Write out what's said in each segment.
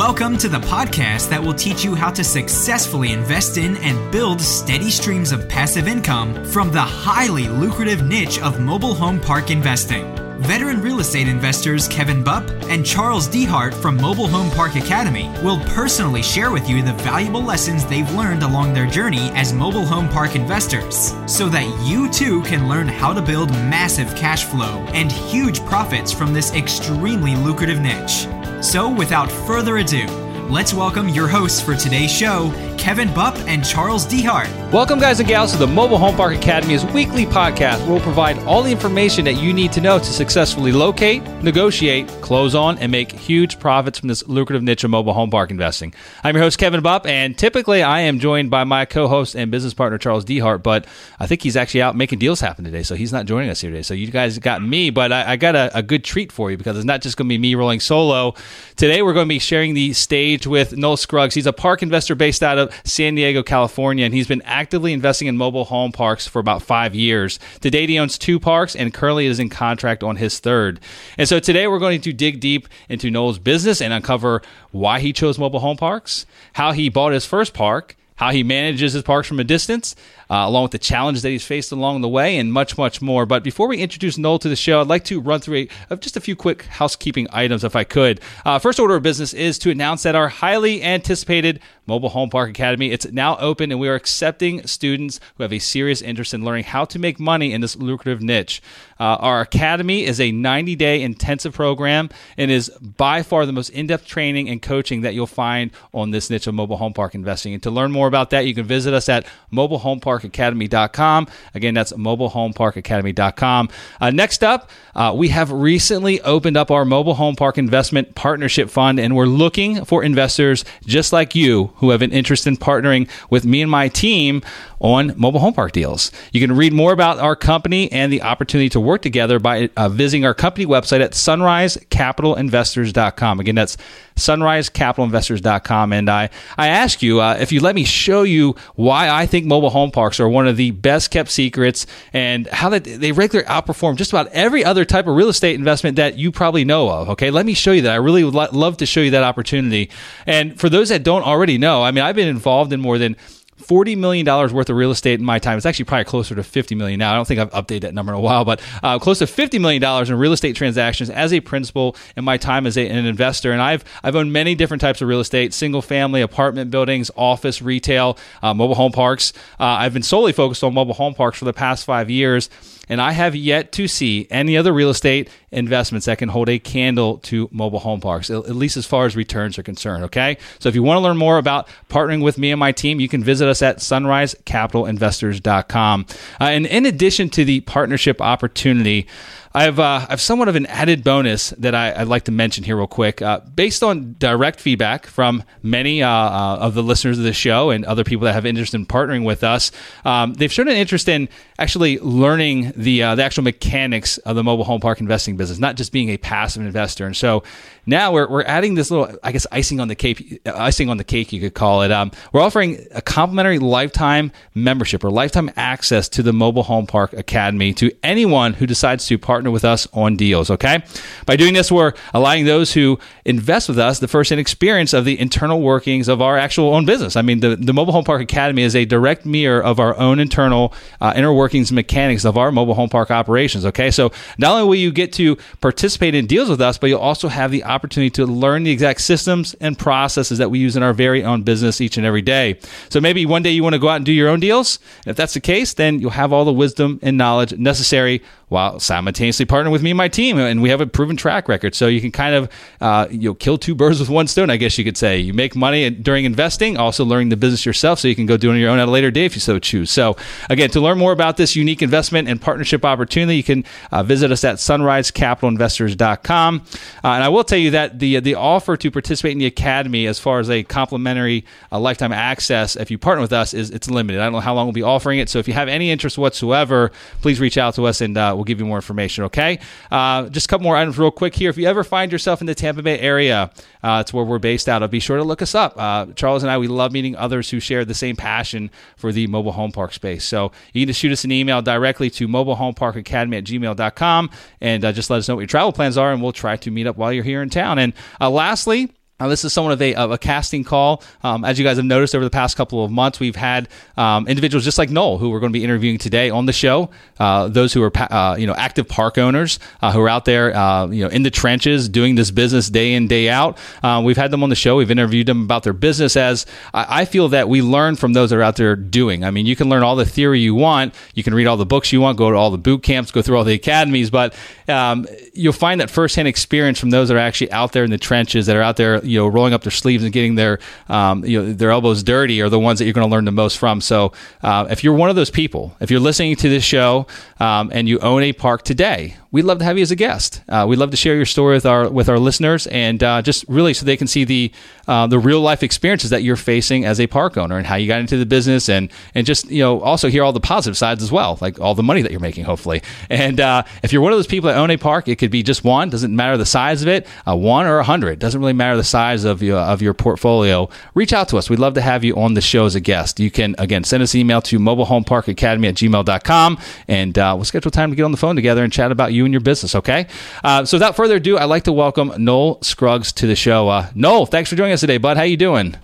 Welcome to the podcast that will teach you how to successfully invest in and build steady streams of passive income from the highly lucrative niche of mobile home park investing. Veteran real estate investors Kevin Bupp and Charles Dehart from Mobile Home Park Academy will personally share with you the valuable lessons they've learned along their journey as mobile home park investors so that you too can learn how to build massive cash flow and huge profits from this extremely lucrative niche. So, without further ado, let's welcome your hosts for today's show, Kevin Bupp and Charles Dehart. Welcome, guys and gals, to the Mobile Home Park Academy's weekly podcast where we'll provide all the information that you need to know to successfully locate, negotiate, close on, and make huge profits from this lucrative niche of mobile home park investing. I'm your host, Kevin Bupp, and typically I am joined by my co host and business partner, Charles Dehart, but I think he's actually out making deals happen today, so he's not joining us here today. So you guys got me, but I, I got a, a good treat for you because it's not just going to be me rolling solo. Today we're going to be sharing the stage with Noel Scruggs. He's a park investor based out of San Diego, California, and he's been actively investing in mobile home parks for about five years. To date, he owns two parks and currently is in contract on his third. And so today we're going to dig deep into Noel's business and uncover why he chose mobile home parks, how he bought his first park, how he manages his parks from a distance, uh, along with the challenges that he's faced along the way, and much, much more. But before we introduce Noel to the show, I'd like to run through a, just a few quick housekeeping items, if I could. Uh, first order of business is to announce that our highly anticipated Mobile Home Park Academy it's now open, and we are accepting students who have a serious interest in learning how to make money in this lucrative niche. Uh, our academy is a 90 day intensive program and is by far the most in depth training and coaching that you'll find on this niche of mobile home park investing. And to learn more about that, you can visit us at mobilehomeparkacademy.com. Again, that's mobilehomeparkacademy.com. Uh, next up, uh, we have recently opened up our mobile home park investment partnership fund, and we're looking for investors just like you who have an interest in partnering with me and my team on mobile home park deals. You can read more about our company and the opportunity to work together by uh, visiting our company website at sunrisecapitalinvestors.com. Again, that's sunrisecapitalinvestors.com. And I, I ask you uh, if you let me show you why I think mobile home parks are one of the best kept secrets and how that they regularly outperform just about every other type of real estate investment that you probably know of. Okay, let me show you that. I really would lo- love to show you that opportunity. And for those that don't already know, I mean, I've been involved in more than $40 million worth of real estate in my time. It's actually probably closer to 50 million now. I don't think I've updated that number in a while, but uh, close to $50 million in real estate transactions as a principal in my time as a, an investor. And I've, I've owned many different types of real estate, single family, apartment buildings, office, retail, uh, mobile home parks. Uh, I've been solely focused on mobile home parks for the past five years and I have yet to see any other real estate investments that can hold a candle to mobile home parks, at least as far as returns are concerned. Okay. So if you want to learn more about partnering with me and my team, you can visit us at sunrisecapitalinvestors.com. Uh, and in addition to the partnership opportunity, I have, uh, I have somewhat of an added bonus that I, would like to mention here, real quick. Uh, based on direct feedback from many uh, uh, of the listeners of the show and other people that have interest in partnering with us, um, they've shown an interest in actually learning the uh, the actual mechanics of the mobile home park investing business, not just being a passive investor. And so now we're, we're adding this little, I guess, icing on the cake, icing on the cake, you could call it. Um, we're offering a complimentary lifetime membership or lifetime access to the Mobile Home Park Academy to anyone who decides to partner with us on deals. Okay, by doing this, we're allowing those who invest with us the first-hand experience of the internal workings of our actual own business. I mean, the, the Mobile Home Park Academy is a direct mirror of our own internal uh, inner workings mechanics of our mobile home park operations. Okay, so not only will you get to participate in deals with us, but you'll also have the opportunity to learn the exact systems and processes that we use in our very own business each and every day. So maybe one day you want to go out and do your own deals. If that's the case, then you'll have all the wisdom and knowledge necessary while simultaneously partnering with me and my team. And we have a proven track record. So you can kind of uh, you know, kill two birds with one stone, I guess you could say. You make money during investing, also learning the business yourself so you can go do it on your own at a later date if you so choose. So again, to learn more about this unique investment and partnership opportunity, you can uh, visit us at sunrisecapitalinvestors.com. Uh, and I will tell you that the, the offer to participate in the academy as far as a complimentary uh, lifetime access, if you partner with us, is it's limited. I don't know how long we'll be offering it. So if you have any interest whatsoever, please reach out to us and uh, we'll give you more information, okay? Uh, just a couple more items real quick here. If you ever find yourself in the Tampa Bay area, uh, it's where we're based out of, be sure to look us up. Uh, Charles and I, we love meeting others who share the same passion for the mobile home park space. So you can just shoot us an email directly to mobilehomeparkacademy at gmail.com and just let us know what your travel plans are, and we'll try to meet up while you're here in town. And lastly, Uh, this is somewhat of a, a casting call. Um, as you guys have noticed over the past couple of months, we've had um, individuals just like Noel, who we're going to be interviewing today on the show. Uh, those who are uh, you know active park owners uh, who are out there uh, you know in the trenches doing this business day in day out. Uh, we've had them on the show. We've interviewed them about their business. As I, I feel that we learn from those that are out there doing. I mean, you can learn all the theory you want, you can read all the books you want, go to all the boot camps, go through all the academies, but um, you'll find that firsthand experience from those that are actually out there in the trenches, that are out there you know rolling up their sleeves and getting their um, you know their elbows dirty are the ones that you're going to learn the most from. So uh, if you're one of those people, if you're listening to this show um, and you own a park today, we'd love to have you as a guest. Uh, we'd love to share your story with our with our listeners and uh, just really so they can see the uh, the real life experiences that you're facing as a park owner and how you got into the business and and just you know also hear all the positive sides as well, like all the money that you're making, hopefully. And uh, if you're one of those people that own a park, it could be just one. Doesn't matter the size of it, one or a hundred. Doesn't really matter the size of your of your portfolio. Reach out to us. We'd love to have you on the show as a guest. You can again send us an email to mobilehomeparkacademy at gmail.com and uh, we'll schedule time to get on the phone together and chat about you and your business. Okay. Uh, so without further ado, I'd like to welcome Noel Scruggs to the show. Uh, Noel, thanks for joining us today, bud. How you doing?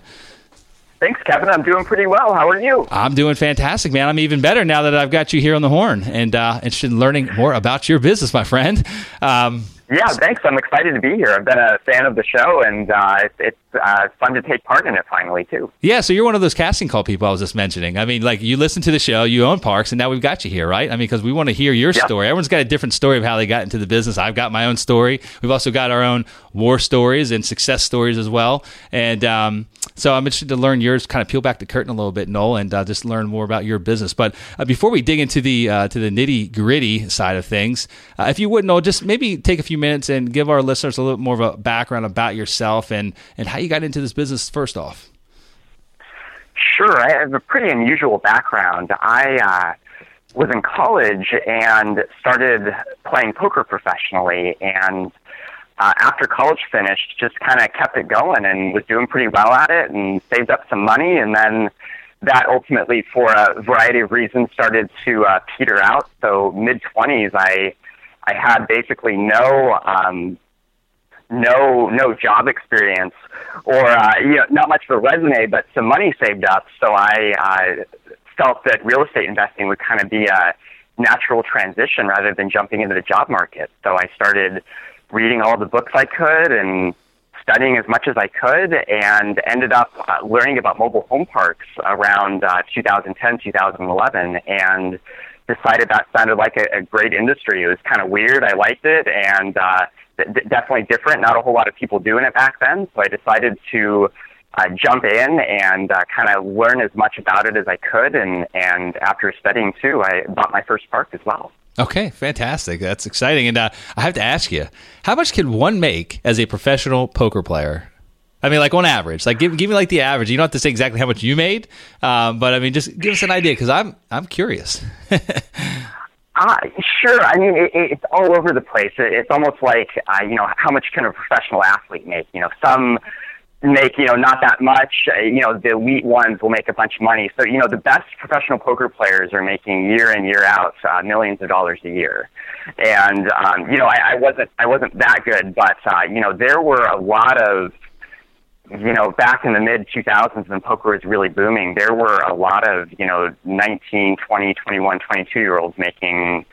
Thanks, Kevin. I'm doing pretty well. How are you? I'm doing fantastic, man. I'm even better now that I've got you here on the horn and uh, interested in learning more about your business, my friend. Um, yeah, thanks. I'm excited to be here. I've been a fan of the show, and uh, it's, it's uh, fun to take part in it finally, too. Yeah, so you're one of those casting call people I was just mentioning. I mean, like you listen to the show, you own parks, and now we've got you here, right? I mean, because we want to hear your yeah. story. Everyone's got a different story of how they got into the business. I've got my own story. We've also got our own war stories and success stories as well. And um, so I'm interested to learn yours, kind of peel back the curtain a little bit, Noel, and uh, just learn more about your business. But uh, before we dig into the uh, to the nitty gritty side of things, uh, if you would, Noel, just maybe take a few minutes and give our listeners a little bit more of a background about yourself and and how you got into this business first off. Sure, I have a pretty unusual background. I uh, was in college and started playing poker professionally, and uh, after college finished, just kind of kept it going and was doing pretty well at it and saved up some money. And then that ultimately, for a variety of reasons, started to uh, peter out. So mid twenties, I I had basically no um, no no job experience or uh, you know, not much of a resume, but some money saved up. So I uh, felt that real estate investing would kind of be a natural transition rather than jumping into the job market. So I started reading all the books I could and studying as much as I could and ended up uh, learning about mobile home parks around uh, 2010, 2011 and decided that sounded like a, a great industry. It was kind of weird. I liked it and uh, d- definitely different. Not a whole lot of people doing it back then. So I decided to uh, jump in and uh, kind of learn as much about it as I could. And, and after studying too, I bought my first park as well. Okay, fantastic. That's exciting. And uh, I have to ask you, how much can one make as a professional poker player? I mean, like on average, like give, give me like the average. You don't have to say exactly how much you made, um, but I mean, just give us an idea because I'm I'm curious. uh, sure. I mean, it, it's all over the place. it's almost like uh, you know, how much can a professional athlete make? You know, some make you know not that much. Uh, you know, the elite ones will make a bunch of money. So you know, the best professional poker players are making year in year out uh, millions of dollars a year. And um, you know, I, I wasn't I wasn't that good, but uh, you know, there were a lot of you know, back in the mid 2000s when poker was really booming, there were a lot of, you know, 19, 20, 21, 22 year olds making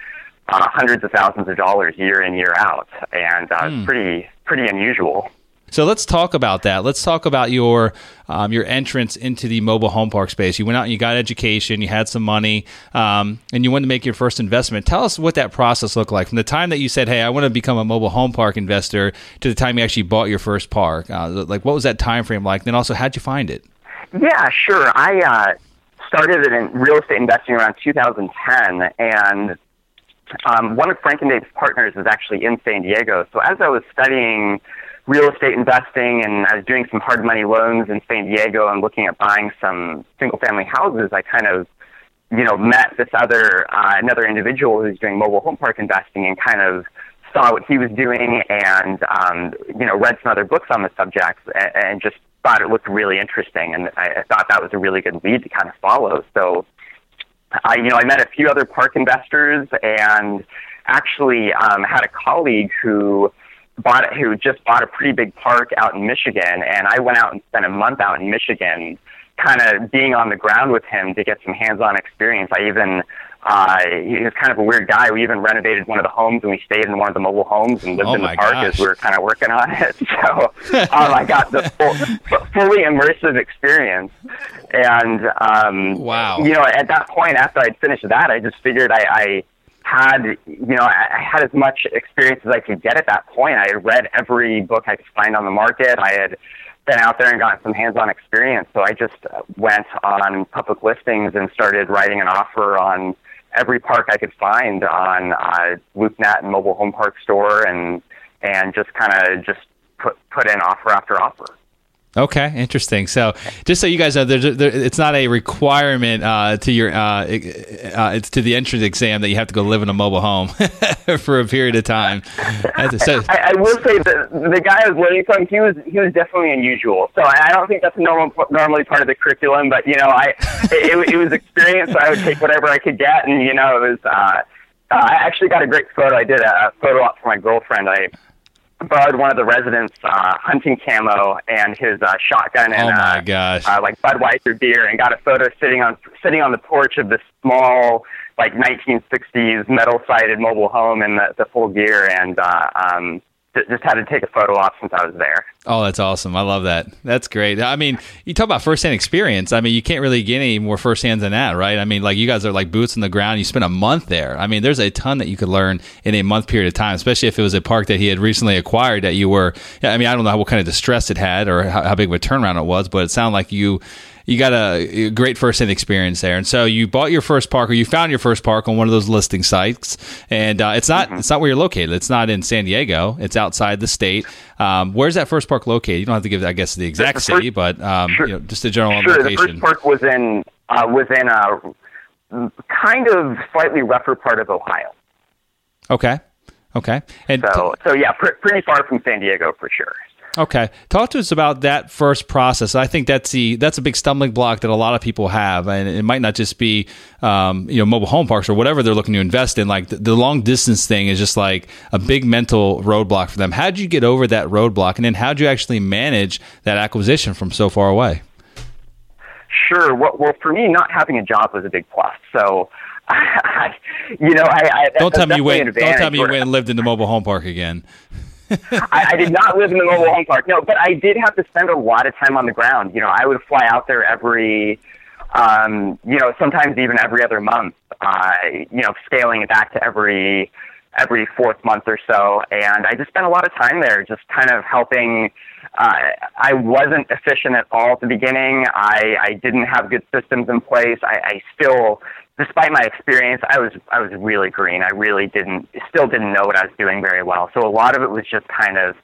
uh, hundreds of thousands of dollars year in, year out. And uh, mm. pretty, pretty unusual. So let's talk about that. Let's talk about your um, your entrance into the mobile home park space. You went out and you got education, you had some money, um, and you wanted to make your first investment. Tell us what that process looked like from the time that you said, "Hey, I want to become a mobile home park investor," to the time you actually bought your first park. Uh, like, what was that time frame like? Then also, how'd you find it? Yeah, sure. I uh, started in real estate investing around 2010, and um, one of Frank and Dave's partners is actually in San Diego. So as I was studying real estate investing and I was doing some hard money loans in San Diego and looking at buying some single family houses, I kind of, you know, met this other, uh, another individual who's doing mobile home park investing and kind of saw what he was doing and, um, you know, read some other books on the subject and, and just thought it looked really interesting. And I, I thought that was a really good lead to kind of follow. So, I, you know, I met a few other park investors and actually um, had a colleague who bought who just bought a pretty big park out in Michigan, and I went out and spent a month out in Michigan, kind of being on the ground with him to get some hands-on experience. I even uh, he was kind of a weird guy. We even renovated one of the homes, and we stayed in one of the mobile homes and lived oh in the park gosh. as we were kind of working on it. So um, I got the full, fully immersive experience. And um, Wow. you know, at that point, after I'd finished that, I just figured I, I had, you know, I had as much experience as I could get at that point. I had read every book I could find on the market. I had been out there and gotten some hands-on experience. So I just went on public listings and started writing an offer on every park I could find on uh, LoopNet and Mobile Home Park Store, and and just kind of just put put in offer after offer. Okay, interesting. So, just so you guys know, there's a, there, it's not a requirement uh, to your uh, uh, it's to the entrance exam that you have to go live in a mobile home for a period of time. So- I, I will say that the guy I was learning from, he was he was definitely unusual. So I don't think that's normal normally part of the curriculum, but you know, I it, it was experience. So I would take whatever I could get, and you know, it was. Uh, I actually got a great photo. I did a photo op for my girlfriend. I borrowed one of the residents' uh, hunting camo and his uh, shotgun and Oh, my uh, gosh. uh, like Budweiser beer, and got a photo sitting on sitting on the porch of this small like 1960s metal sided mobile home in the, the full gear, and uh, um, just had to take a photo op since I was there. Oh, that's awesome! I love that. That's great. I mean, you talk about firsthand experience. I mean, you can't really get any more firsthand than that, right? I mean, like you guys are like boots on the ground. You spent a month there. I mean, there's a ton that you could learn in a month period of time, especially if it was a park that he had recently acquired. That you were. I mean, I don't know what kind of distress it had or how, how big of a turnaround it was, but it sounded like you. You got a great first-hand experience there, and so you bought your first park, or you found your first park on one of those listing sites, and uh, it's not it's not where you're located. It's not in San Diego. It's outside the state. Um, where's that first park located? You don't have to give, I guess, the exact The first- city, but um, Sure. you know, just a general Sure, the first park was in uh, was in a kind of slightly rougher part of Ohio. Okay, okay, and So so yeah, pr- pretty far from San Diego for sure. Okay, talk to us about that first process. I think that's the that's a big stumbling block that a lot of people have, and it might not just be um, you know mobile home parks or whatever they're looking to invest in. Like the, the long distance thing is just like a big mental roadblock for them. How would you get over that roadblock, and then how would you actually manage that acquisition from so far away? Sure. Well, well, for me, not having a job was a big plus. So, I, you know, I, I Don't tell me you went. Don't tell me you went and lived in the mobile home park again. I, I did not live in the mobile home park. No, but I did have to spend a lot of time on the ground. You know, I would fly out there every, um, you know, sometimes even every other month. Uh, you know, scaling it back to every every fourth month or so, and I just spent a lot of time there, just kind of helping. Uh, I wasn't efficient at all at the beginning. I, I didn't have good systems in place. I, I still, despite my experience, I was I was really green. I really didn't, still didn't know what I was doing very well. So a lot of it was just kind of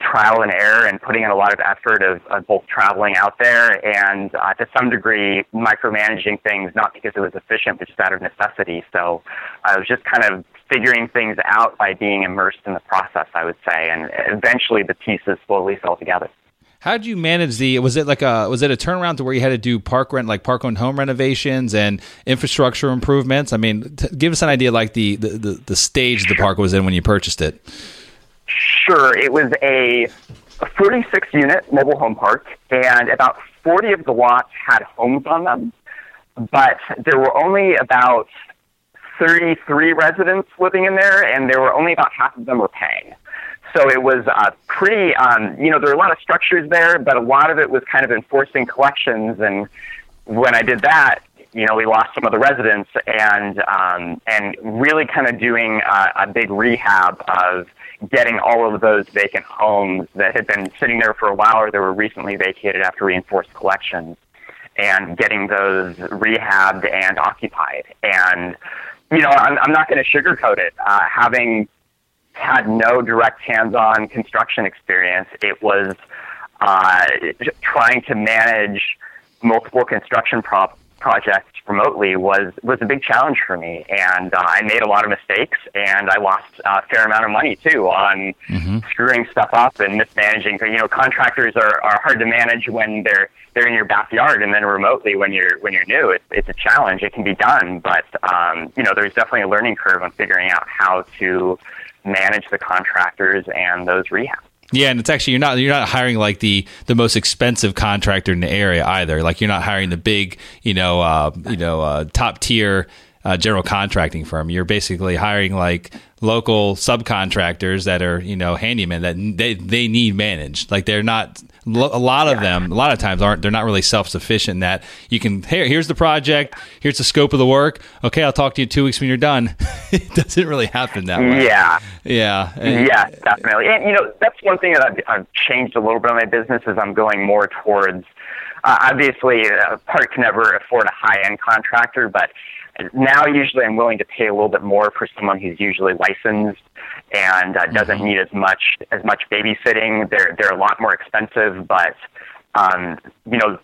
trial and error and putting in a lot of effort of, of both traveling out there and uh, to some degree micromanaging things, not because it was efficient, but just out of necessity. So I was just kind of figuring things out by being immersed in the process, I would say, and eventually the pieces slowly fell together. How did you manage the? Was it like a? Was it a turnaround to where you had to do park rent, like park owned home renovations and infrastructure improvements? I mean, t- give us an idea, like the the, the, the stage the park was in when you purchased it. Sure, it was a 46 unit mobile home park, and about 40 of the lots had homes on them, but there were only about 33 residents living in there, and there were only about half of them were paying. So it was uh, pretty, um, you know, there were a lot of structures there, but a lot of it was kind of enforcing collections. And when I did that, you know, we lost some of the residents, and um, and really kind of doing uh, a big rehab of getting all of those vacant homes that had been sitting there for a while or that were recently vacated after reinforced collections, and getting those rehabbed and occupied. And you know, I'm, I'm not going to sugarcoat it. Uh, having had no direct hands-on construction experience, it was uh, trying to manage multiple construction pro- projects remotely was was a big challenge for me, and uh, I made a lot of mistakes, and I lost a fair amount of money too on screwing stuff up and mismanaging. You know, contractors are, are hard to manage when they're they're in your backyard, and then remotely when you're when you're new, it's it's a challenge. It can be done, but um, you know, there's definitely a learning curve on figuring out how to manage the contractors and those rehabs. Yeah, and it's actually you're not you're not hiring like the the most expensive contractor in the area either. Like you're not hiring the big, you know, uh, you know, uh, top tier uh, general contracting firm. You're basically hiring like local subcontractors that are you know handymen that they they need managed. Like they're not a lot of them a lot of times aren't they're not really self-sufficient that you can here here's the project. Here's the scope of the work. Okay i'll talk to you two weeks when you're done. It doesn't really happen that way. Yeah. Yeah. And, yeah definitely. And you know that's one thing that I've, I've changed a little bit of my business is i'm going more towards uh, obviously a part can never afford a high end contractor but now usually I'm willing to pay a little bit more for someone who's usually licensed and uh, doesn't mm-hmm. need as much as much babysitting. They're they're a lot more expensive, but um, you know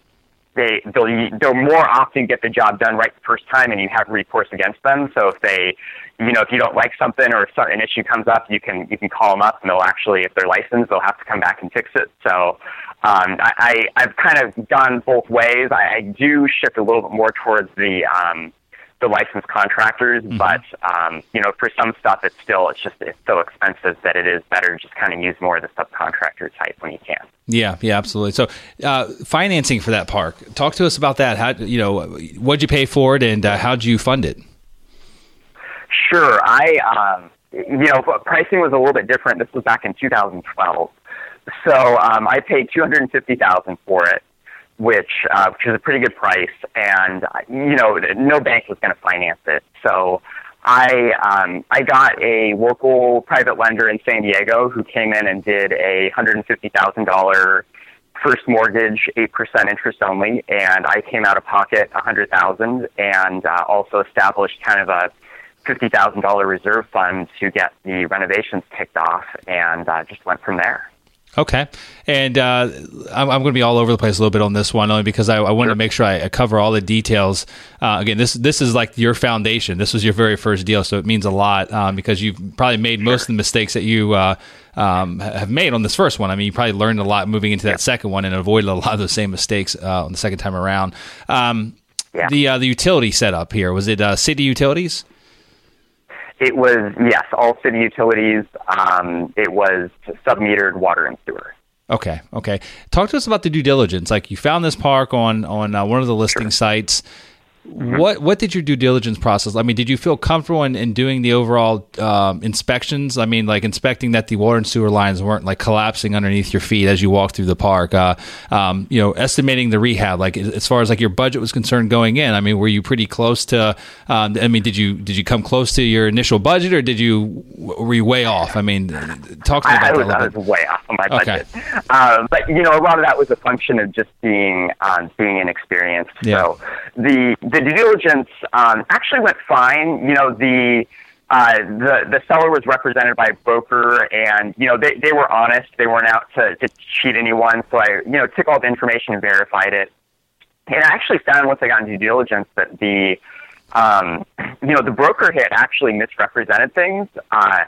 they they'll they'll more often get the job done right the first time, and you have recourse against them. So if they you know if you don't like something or if an issue comes up, you can you can call them up, and they'll actually if they're licensed, they'll have to come back and fix it. So um, I, I I've kind of gone both ways. I, I do shift a little bit more towards the um, the licensed contractors, mm-hmm. but um, you know, for some stuff, it's still it's just it's so expensive that it is better to just kind of use more of the subcontractor type when you can. Yeah, yeah, absolutely. So, uh, financing for that park. Talk to us about that. How you know what'd you pay for it, and uh, how'd you fund it? Sure, I um, you know pricing was a little bit different. This was back in 2012, so um, I paid 250,000 for it which uh, which is a pretty good price, and you know no bank was going to finance it. So I um, I got a local private lender in San Diego who came in and did a hundred and fifty thousand dollar first mortgage, eight percent interest only, and I came out of pocket a hundred thousand, and uh, also established kind of a fifty thousand dollar reserve fund to get the renovations kicked off, and uh, just went from there. Okay, and uh, I'm, I'm, going to be all over the place a little bit on this one, only because I, I wanted sure. to make sure I, cover all the details. Uh, again, this this is like your foundation. This was your very first deal, so it means a lot um, because you've probably made most of the mistakes that you uh, um, have made on this first one. I mean, you probably learned a lot moving into that second one and avoided a lot of the same mistakes uh, on the second time around. Um, yeah. The uh, the utility setup here was it uh, city utilities? It was yes, all city utilities. Um, it was submetered water and sewer. Okay, okay. Talk to us about the due diligence. Like you found this park on on uh, one of the listing sure. sites. Mm-hmm. What what did your due diligence process? I mean, did you feel comfortable in, in doing the overall um, inspections? I mean, like inspecting that the water and sewer lines weren't like collapsing underneath your feet as you walked through the park. Uh, um, you know, estimating the rehab, like as far as like your budget was concerned going in. I mean, were you pretty close to? Um, I mean, did you did you come close to your initial budget, or did you were you way off? I mean, talk to me about I, was, that. I was way off my budget, okay. uh, but you know, a lot of that was a function of just being um, being inexperienced. Yeah. So the the due diligence um, actually went fine. You know, the uh, the the seller was represented by a broker, and you know they they were honest. They weren't out to to cheat anyone. So I you know took all the information and verified it. And I actually found once I got into due diligence that the um, you know the broker had actually misrepresented things. Uh,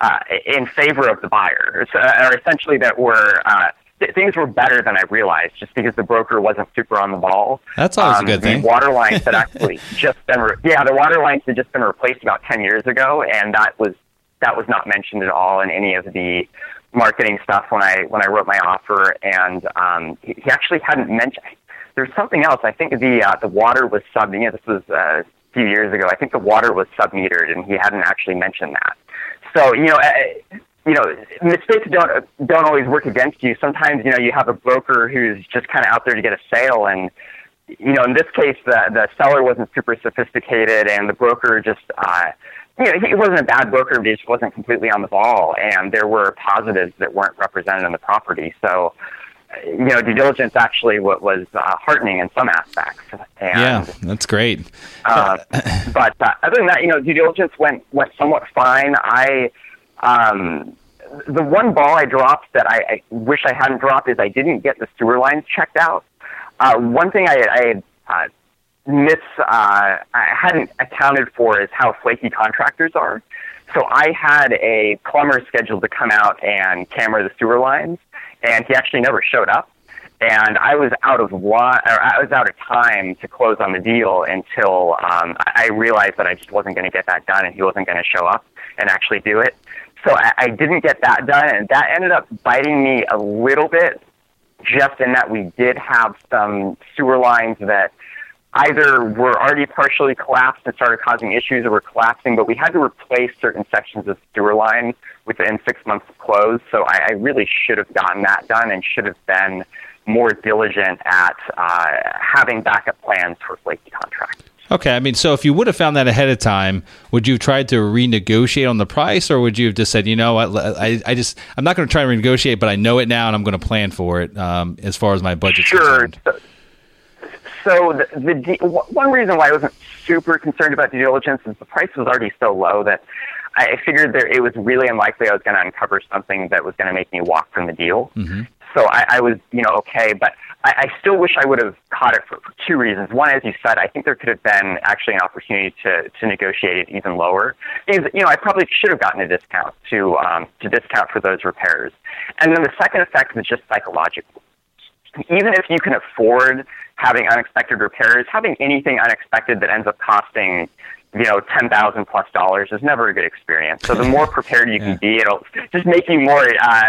uh, in favor of the buyer, uh, or essentially that were uh, things were better than I realized just because the broker wasn't super on the ball. That's always um, a good thing. The water lines had actually just been, re- yeah, the water lines had just been replaced about 10 years ago. And that was, that was not mentioned at all in any of the marketing stuff when I, when I wrote my offer. And, um, he, he actually hadn't mentioned, there's something else. I think the, uh, the water was sub, you know, this was uh, a few years ago. I think the water was submetered and he hadn't actually mentioned that. So, you know, you know, mistakes don't don't always work against you. Sometimes, you know, you have a broker who's just kind of out there to get a sale, and you know, in this case, the the seller wasn't super sophisticated, and the broker just, uh, you know, he wasn't a bad broker, but he just wasn't completely on the ball, and there were positives that weren't represented in the property. So, you know, due diligence actually what was uh, heartening in some aspects. And, yeah, that's great. uh, but uh, other than that, you know, due diligence went went somewhat fine. I um, the one ball I dropped that I, I wish I hadn't dropped is I didn't get the sewer lines checked out. Uh, one thing I, I uh, miss uh, I hadn't accounted for is how flaky contractors are. So I had a plumber scheduled to come out and camera the sewer lines, and he actually never showed up. And I was out of wa- or I was out of time to close on the deal until um, I realized that I just wasn't going to get that done, and he wasn't going to show up and actually do it. So I, I didn't get that done, and that ended up biting me a little bit, just in that we did have some sewer lines that either were already partially collapsed and started causing issues or were collapsing, but we had to replace certain sections of sewer line within six months of close. So I, I really should have gotten that done and should have been more diligent at uh, having backup plans for flaky contracts. Okay, I mean, so if you would have found that ahead of time, would you have tried to renegotiate on the price, or would you have just said, you know what, I, I just, I'm not going to try to renegotiate, but I know it now and I'm going to plan for it um, as far as my budget. Sure. So, so the, the one reason why I wasn't super concerned about due diligence is the price was already so low that I figured there it was really unlikely I was going to uncover something that was going to make me walk from the deal. Mm-hmm. So I, I was, you know, okay, but I, I still wish I would have caught it for, for two reasons. One, as you said, I think there could have been actually an opportunity to, to negotiate it even lower. Because, you know, I probably should have gotten a discount to um, to discount for those repairs. And then the second effect was just psychological. Even if you can afford having unexpected repairs, having anything unexpected that ends up costing you know, ten thousand plus dollars is never a good experience. So the more prepared you can be, it'll just make you more uh,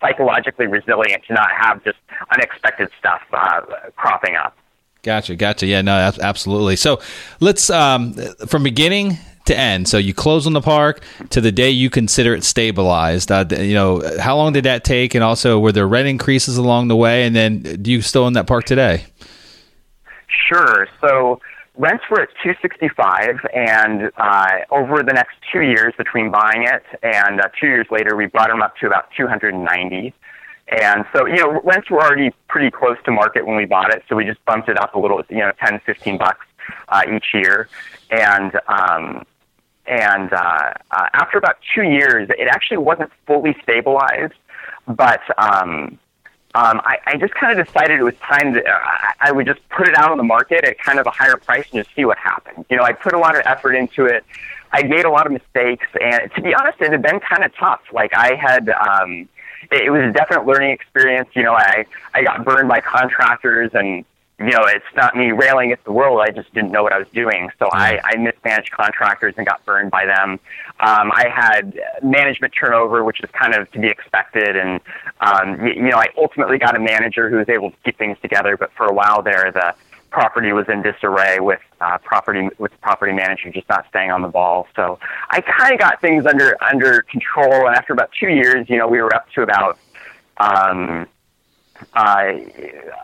psychologically resilient to not have just unexpected stuff uh, cropping up. Gotcha, gotcha. Yeah, no, absolutely. So let's um, from beginning to end. So you close on the park to the day you consider it stabilized. Uh, you know, how long did that take? And also, were there rent increases along the way? And then, do you still own that park today? Sure. So rents were at 265 and uh, over the next two years between buying it and uh, two years later we brought them up to about 290 and so you know rents were already pretty close to market when we bought it so we just bumped it up a little you know 10 15 bucks uh, each year. And um, and uh, uh, after about two years it actually wasn't fully stabilized but um, um, I, I just kind of decided it was time to, uh, I would just put it out on the market at kind of a higher price and just see what happened. You know, I put a lot of effort into it. I made a lot of mistakes, and to be honest, it had been kind of tough. Like I had, um, it, it was a definite learning experience. You know, I I got burned by contractors, and you know, it's not me railing at the world. I just didn't know what I was doing. So I, I mismanaged contractors and got burned by them. Um, I had management turnover, which is kind of to be expected. And, um, you, you know, I ultimately got a manager who was able to keep things together. But for a while there, the property was in disarray with uh, property with the property manager just not staying on the ball. So I kind of got things under under control. And after about two years, you know, we were up to about um, uh,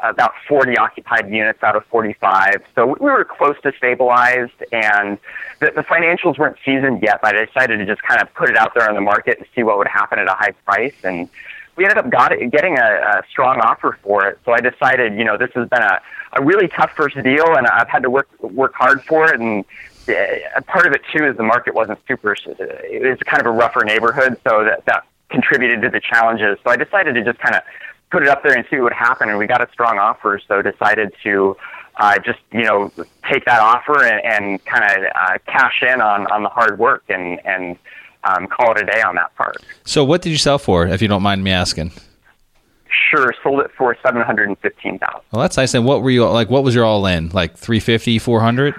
about 40 occupied units out of 45. So we were close to stabilized, and the, the financials weren't seasoned yet. But I decided to just kind of put it out there on the market and see what would happen at a high price. And we ended up got it, getting a, a strong offer for it. So I decided, you know, this has been a, a really tough first deal, and I've had to work work hard for it. And uh, part of it too is the market wasn't super. It was kind of a rougher neighborhood, so that that contributed to the challenges. So I decided to just kind of put it up there and see what would happen. And we got a strong offer, so decided to uh, just you know take that offer and, and kind of uh, cash in on on the hard work and and um, call it a day on that part. So, what did you sell for, if you don't mind me asking? Sure, sold it for seven hundred and fifteen thousand. Well, that's nice. And what were you like? What was your all in? Like 350, 400?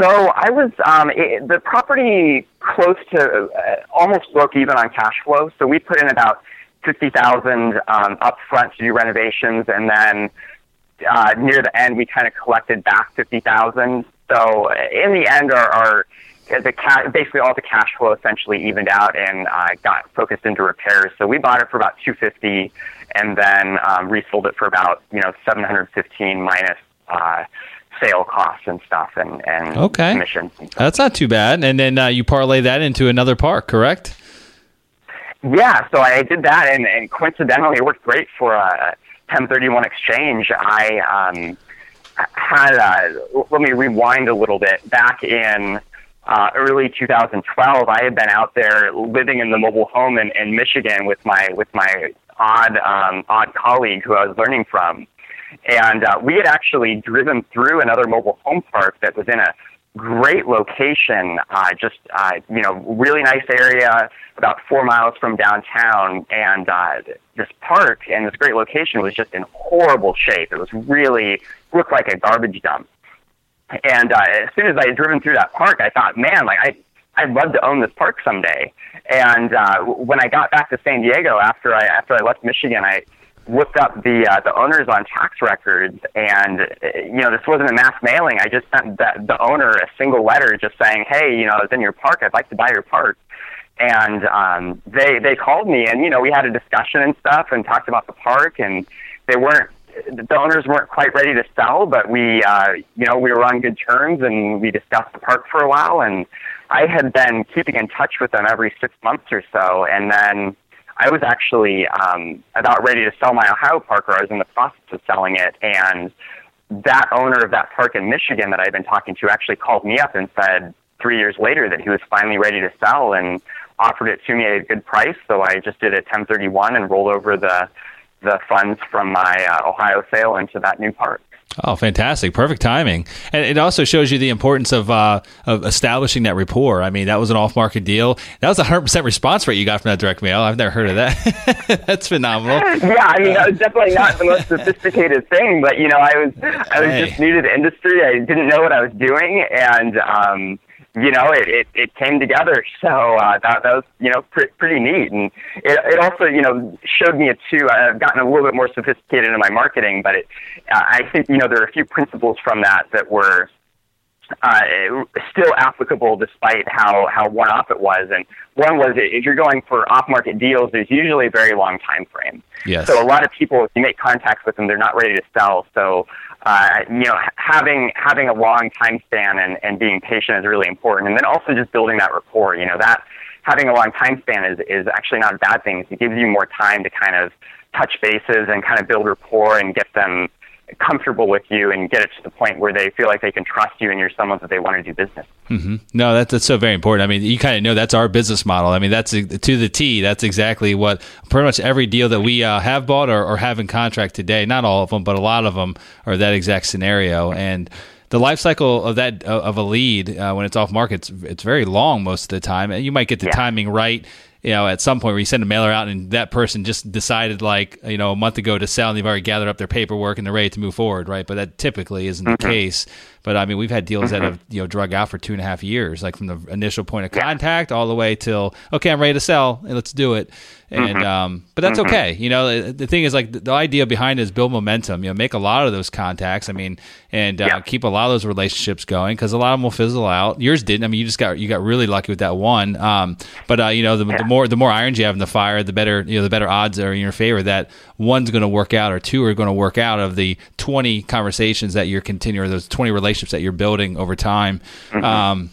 So I was um, it, the property close to uh, almost broke even on cash flow. So we put in about fifty thousand um, up front to do renovations, and then uh, near the end we kind of collected back fifty thousand. So in the end, our, our the ca- basically all the cash flow essentially evened out and uh, got focused into repairs. So we bought it for about two fifty, and then um, resold it for about you know seven hundred fifteen minus. Uh, sale costs and stuff and, and okay. commissions. And That's not too bad. And then uh, you parlay that into another park, correct? Yeah, so I did that, and, and coincidentally, it worked great for a 1031 exchange. I um, had, uh, let me rewind a little bit. Back in uh, early 2012, I had been out there living in the mobile home in, in Michigan with my with my odd um, odd colleague who I was learning from, and uh, we had actually driven through another mobile home park that was in a great location, uh, just uh, you know, really nice area, about four miles from downtown, and uh, this park and this great location was just in horrible shape. It was really looked like a garbage dump. And uh, as soon as I had driven through that park, I thought, man, like I I'd love to own this park someday. And uh, when I got back to San Diego after I after I left Michigan, I looked up the uh, the owners on tax records, and you know this wasn't a mass mailing. I just sent the, the owner a single letter just saying, "Hey, you know, I was in your park. I'd like to buy your park." And um, they they called me, and you know, we had a discussion and stuff, and talked about the park, and they weren't the owners weren't quite ready to sell, but we, uh, you know, we were on good terms and we discussed the park for a while. And I had been keeping in touch with them every six months or so. And then I was actually um, about ready to sell my Ohio park, or I was in the process of selling it. And that owner of that park in Michigan that I'd been talking to actually called me up and said three years later that he was finally ready to sell and offered it to me at a good price. So I just did a 1031 and rolled over the the funds from my uh, Ohio sale into that new park. Oh, fantastic! Perfect timing, and it also shows you the importance of uh, of establishing that rapport. I mean, that was an off market deal. That was a hundred percent response rate you got from that direct mail. I've never heard of that. That's phenomenal. Yeah, I mean, that was definitely not the most sophisticated thing, but you know, I was I was hey. just new to the industry. I didn't know what I was doing, and um, you know, it, it, it came together. So uh, that, that was, you know, pre- pretty neat. And it, it also, you know, showed me it too. I've gotten a little bit more sophisticated in my marketing, but it, uh, I think, you know, there are a few principles from that that were uh, still applicable despite how, how one off it was. And one was if you're going for off market deals, there's usually a very long time frame. Yes. So a lot of people, if you make contacts with them, they're not ready to sell. So uh, you know, having having a long time span and, and being patient is really important. And then also just building that rapport. You know, that having a long time span is is actually not a bad thing. It gives you more time to kind of touch bases and kind of build rapport and get them comfortable with you and get it to the point where they feel like they can trust you and you're someone that they want to do business. Mm-hmm. No, that's that's so very important. I mean, you kind of know that's our business model. I mean, that's to the T. That's exactly what pretty much every deal that we uh, have bought or, or have in contract today. Not all of them, but a lot of them are that exact scenario. And the life cycle of that of a lead uh, when it's off market, it's, it's, very long most of the time. And you might get the yeah. timing right you know, at some point where you send a mailer out and that person just decided like, you know, a month ago to sell and they've already gathered up their paperwork and they're ready to move forward, right? But that typically isn't mm-hmm. the case. But I mean, we've had deals mm-hmm. that have, you know, drug out for two and a half years, like from the initial point of contact all the way till, okay, I'm ready to sell. And let's do it and mm-hmm. um, but that's mm-hmm. okay. You know, the thing is like the, the, idea behind it is build momentum. You know, make a lot of those contacts. I mean, and uh, yeah. keep a lot of those relationships going because a lot of them will fizzle out. Yours didn't. I mean, you just got you got really lucky with that one. Um, but uh, you know, the, yeah. the, more the more irons you have in the fire, the better. You know, the better odds are in your favor that one's going to work out or two are going to work out of the twenty conversations that you're continuing, or those twenty relationships that you're building over time. Mm-hmm. Um,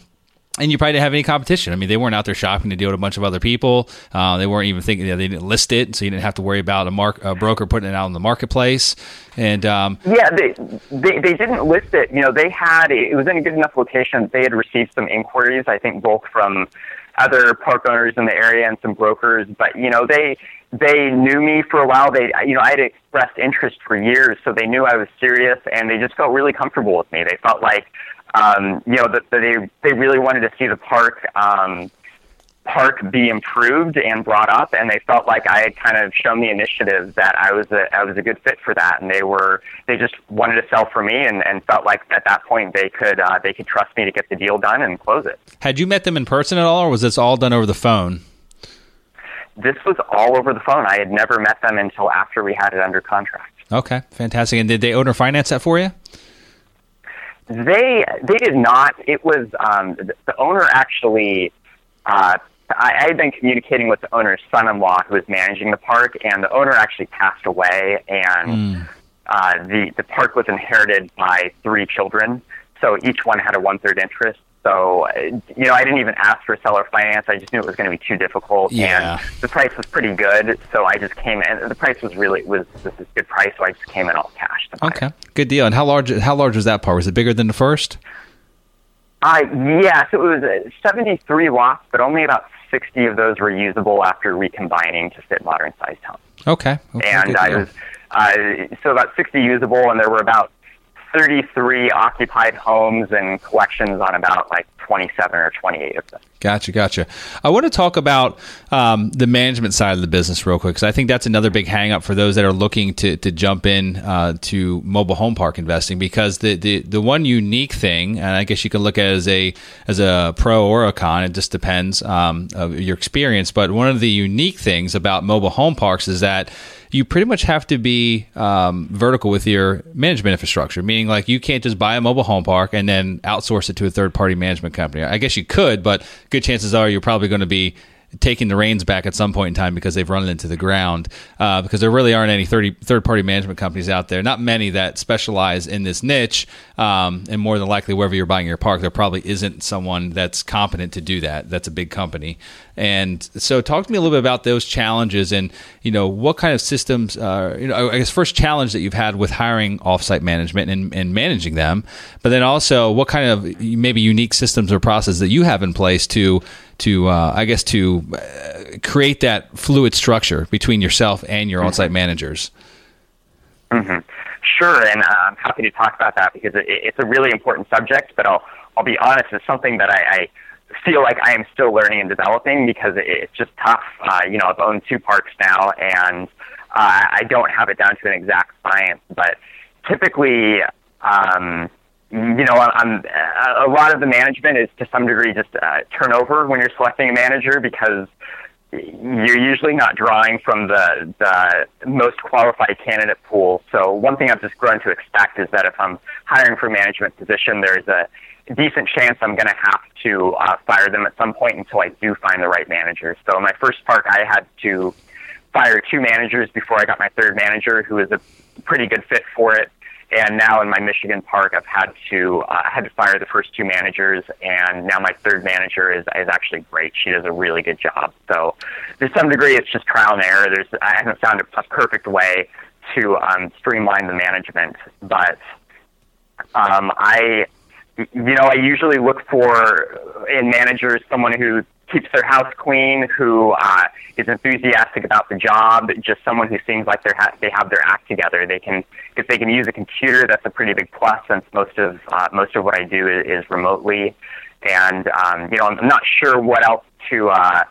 and you probably didn't have any competition. I mean, they weren't out there shopping to deal with a bunch of other people. Uh, they weren't even thinking. You know, they didn't list it, so you didn't have to worry about a, mark, a broker putting it out in the marketplace. And um, yeah, they, they they didn't list it. You know, they had it was in a good enough location. They had received some inquiries. I think both from other park owners in the area and some brokers. But you know, they they knew me for a while. They you know I had expressed interest for years, so they knew I was serious, and they just felt really comfortable with me. They felt like um, you know, that, that they they really wanted to see the park um, park be improved and brought up, and they felt like I had kind of shown the initiative that I was a I was a good fit for that, and they were they just wanted to sell for me, and, and felt like at that point they could uh, they could trust me to get the deal done and close it. Had you met them in person at all, or was this all done over the phone? This was all over the phone. I had never met them until after we had it under contract. Okay, fantastic. And did they owner finance that for you? They they did not. It was um, the, the owner actually. Uh, I, I had been communicating with the owner's son-in-law who was managing the park, and the owner actually passed away, and mm. uh, the the park was inherited by three children. So each one had a one-third interest. So, you know, I didn't even ask for seller finance. I just knew it was going to be too difficult, yeah. and the price was pretty good. So I just came in. The price was really was this is good price. So I just came in all cash. okay, good deal. And how large? How large was that part? Was it bigger than the first? Uh, yes, it was 73 lots, but only about 60 of those were usable after recombining to fit modern sized homes. Okay. okay and I was uh, so about 60 usable, and there were about 33 occupied homes and collections on about like 27 or 28 of them. Gotcha, gotcha. I want to talk about um, the management side of the business real quick because I think that's another big hangup for those that are looking to, to jump in uh, to mobile home park investing. Because the, the the one unique thing, and I guess you can look at it as a as a pro or a con, it just depends um, of your experience. But one of the unique things about mobile home parks is that you pretty much have to be um, vertical with your management infrastructure, meaning like you can't just buy a mobile home park and then outsource it to a third party management company. I guess you could, but good chances are you're probably going to be taking the reins back at some point in time because they've run it into the ground. Uh, because there really aren't any 30, third party management companies out there, not many that specialize in this niche. Um, and more than likely, wherever you're buying your park, there probably isn't someone that's competent to do that. That's a big company. And so, talk to me a little bit about those challenges and you know what kind of systems. You know, I guess first challenge that you've had with hiring offsite management and, and managing them, but then also what kind of maybe unique systems or processes that you have in place to to uh, I guess to uh, create that fluid structure between yourself and your mm-hmm. on-site managers. Mm-hmm. Sure, and uh, I'm happy to talk about that because it, it's a really important subject. But I'll I'll be honest, it's something that I, I feel like I am still learning and developing because it, it's just tough. Uh, you know, I've owned two parks now, and uh, I don't have it down to an exact science. But typically, um, you know, I'm, a lot of the management is to some degree just uh, turnover when you're selecting a manager because you're usually not drawing from the, the most qualified candidate pool. So one thing I've just grown to expect is that if I'm hiring for a management position, there's a decent chance I'm going to have to uh, fire them at some point until I do find the right manager. So my first park, I had to fire two managers before I got my third manager, who was a pretty good fit for it. And now in my Michigan park, I've had to uh, had to fire the first two managers, and now my third manager is is actually great. She does a really good job. So, to some degree, it's just trial and error. There's I haven't found a, a perfect way to um, streamline the management, but um, I, you know, I usually look for in managers someone who keeps their house clean, who uh, is enthusiastic about the job, just someone who seems like they're ha- they have their act together. They can if they can use a computer, that's a pretty big plus since most of uh, most of what I do is, is remotely. And um, you know, I'm not sure what else to. Uh,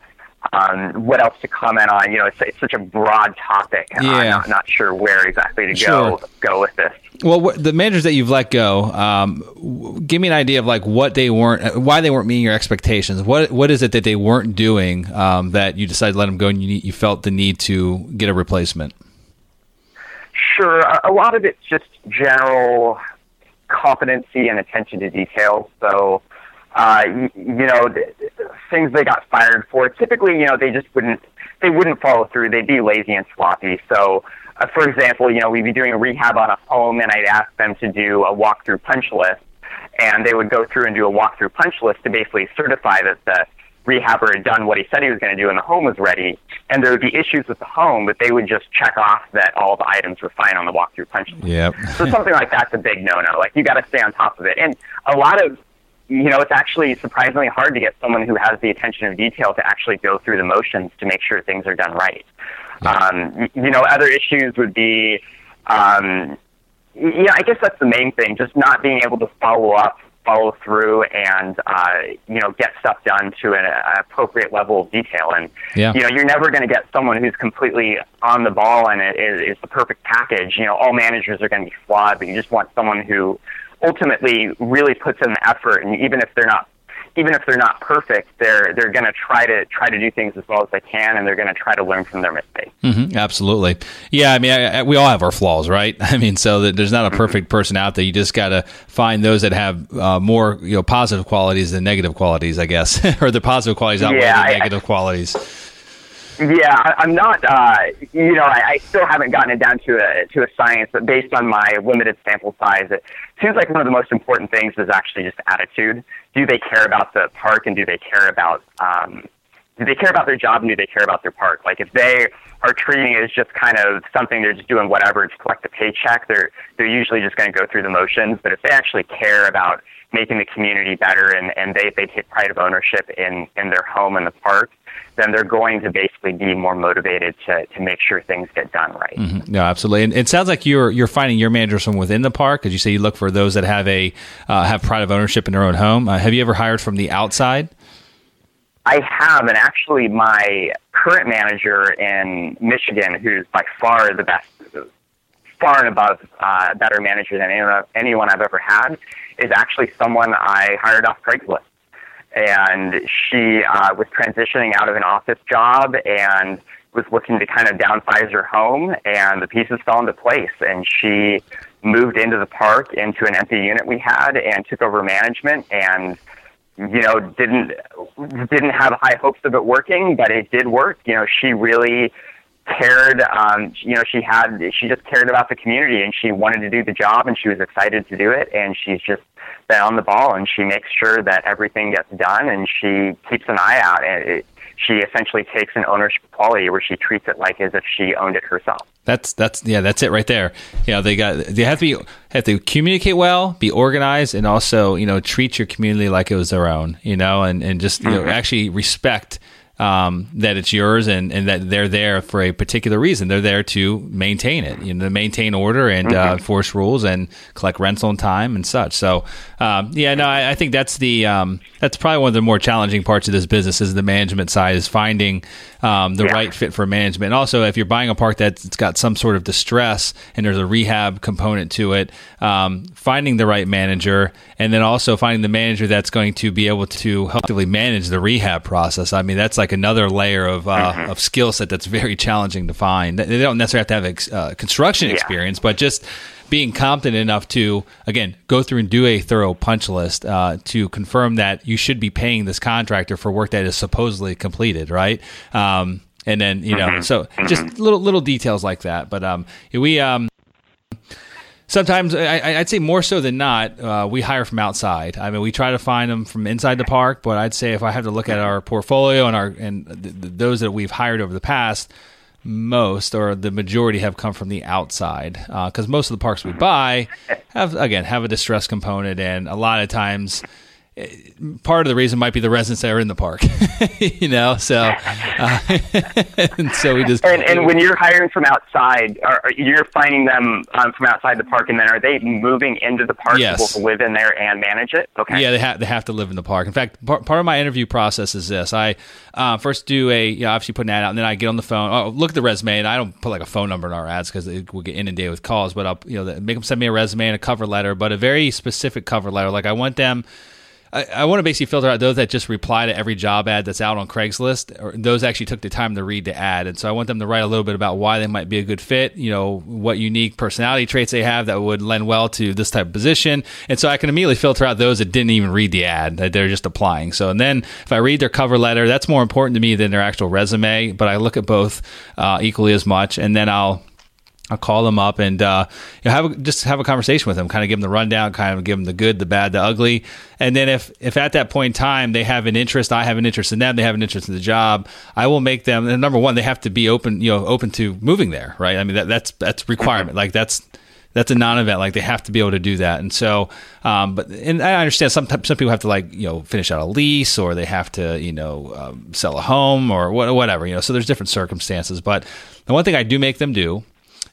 um, what else to comment on? You know, it's, it's such a broad topic. Yeah. I'm not, not sure where exactly to sure. go go with this. Well, the managers that you've let go, um, give me an idea of like what they weren't, why they weren't meeting your expectations. What what is it that they weren't doing um, that you decided to let them go and you, you felt the need to get a replacement? Sure, a lot of it's just general competency and attention to detail. So, uh, you, you know, the, things they got fired for. Typically, you know, they just wouldn't they wouldn't follow through. They'd be lazy and sloppy. So uh, for example, you know, we'd be doing a rehab on a home, and I'd ask them to do a walkthrough punch list, and they would go through and do a walkthrough punch list to basically certify that the rehabber had done what he said he was going to do and the home was ready. And there would be issues with the home, but they would just check off that all the items were fine on the walkthrough punch list. Yep. so something like that's a big no-no. Like you got to stay on top of it. And a lot of you know, it's actually surprisingly hard to get someone who has the attention of detail to actually go through the motions to make sure things are done right. Um, you know, other issues would be, um, yeah, I guess that's the main thing, just not being able to follow up, follow through, and uh, you know, get stuff done to an, an appropriate level of detail. And yeah. you know, you're never going to get someone who's completely on the ball and it is, is the perfect package. You know, all managers are going to be flawed, but you just want someone who ultimately really puts in the effort, and even if they're not even if they're not perfect, they're they're going to try to try to do things as well as they can, and they're going to try to learn from their mistakes. Mm-hmm, absolutely, yeah. I mean, I, I, we all have our flaws, right? I mean, so that there's not a mm-hmm. perfect person out there. You just got to find those that have uh, more you know positive qualities than negative qualities, I guess, or the positive qualities outweigh yeah, the negative I, qualities. Yeah, I, am not. Uh, you know, I, I still haven't gotten it down to a to a science, but based on my limited sample size, it seems like one of the most important things is actually just attitude. Do they care about the park, and do they care about um, do they care about their job, and do they care about their park? Like if they are treating it as just kind of something they're just doing whatever to collect a paycheck, they're they're usually just going to go through the motions. But if they actually care about making the community better and, and they, they take pride of ownership in, in their home and the park, then they're going to basically be more motivated to, to make sure things get done right. Mm-hmm. No, absolutely. And it sounds like you're you're finding your managers from within the park, because you say you look for those that have a uh, have pride of ownership in their own home. Uh, have you ever hired from the outside? I have, and actually, my current manager in Michigan, who's by far the best, far and above uh, better manager than anyone, anyone I've ever had, is actually someone I hired off Craigslist. And she uh, was transitioning out of an office job and was looking to kind of downsize her home, and the pieces fell into place. And she moved into the park into an empty unit we had and took over management and you know didn't didn't have high hopes of it working but it did work you know she really cared um you know she had she just cared about the community and she wanted to do the job and she was excited to do it and she's just been on the ball and she makes sure that everything gets done and she keeps an eye out and it, she essentially takes an ownership quality where she treats it like as if she owned it herself that's that's yeah, that's it right there. Yeah, they got they have to be have to communicate well, be organized, and also you know treat your community like it was their own. You know, and and just you mm-hmm. actually respect um, that it's yours and, and that they're there for a particular reason. They're there to maintain it, you know, to maintain order and uh, mm-hmm. uh, enforce rules and collect rents on time and such. So, um, yeah, no, I, I, think that's the um, that's probably one of the more challenging parts of this business is the management side is finding um, the yeah. right fit for management. And also, if you're buying a park that's got some sort of distress and there's a rehab component to it, um, finding the right manager and then also finding the manager that's going to be able to helpfully manage the rehab process. I mean, that's like another layer of uh, mm-hmm. of skill set that's very challenging to find. They don't necessarily have to have ex- uh, construction yeah. experience, but just being competent enough to again go through and do a thorough punch list uh, to confirm that you should be paying this contractor for work that is supposedly completed, right? Um, and then you know, mm-hmm. so just mm-hmm. little little details like that. But um, we um, sometimes I, would say more so than not, uh, we hire from outside. I mean, we try to find them from inside the park, but I'd say if I have to look at our portfolio and our and th- th- those that we've hired over the past, most or the majority have come from the outside because uh, most of the parks we buy have again have a distress component, and a lot of times part of the reason might be the residents that are in the park, you know. So, uh, and so we just and, and when you're hiring from outside, are, you're finding them um, from outside the park, and then are they moving into the park yes. to live in there and manage it? Okay. Yeah, they have they have to live in the park. In fact, part, part of my interview process is this: I uh, first do a you know, obviously put an ad out, and then I get on the phone. Oh, look at the resume, and I don't put like a phone number in our ads because we'll get inundated with calls. But I'll you know make them send me a resume and a cover letter, but a very specific cover letter. Like I want them I, I want to basically filter out those that just reply to every job ad that's out on Craigslist, or those actually took the time to read the ad. And so I want them to write a little bit about why they might be a good fit, you know, what unique personality traits they have that would lend well to this type of position. And so I can immediately filter out those that didn't even read the ad, that they're just applying. So, and then if I read their cover letter, that's more important to me than their actual resume, but I look at both uh, equally as much. And then I'll I'll call them up and uh, you know, have a, just have a conversation with them, kind of give them the rundown, kind of give them the good, the bad, the ugly, and then if if at that point in time they have an interest, I have an interest in them, they have an interest in the job, I will make them. And number one, they have to be open, you know, open to moving there, right? I mean that that's that's requirement. Like that's that's a non-event. Like they have to be able to do that. And so, um, but and I understand some some people have to like you know finish out a lease or they have to you know um, sell a home or whatever you know. So there's different circumstances. But the one thing I do make them do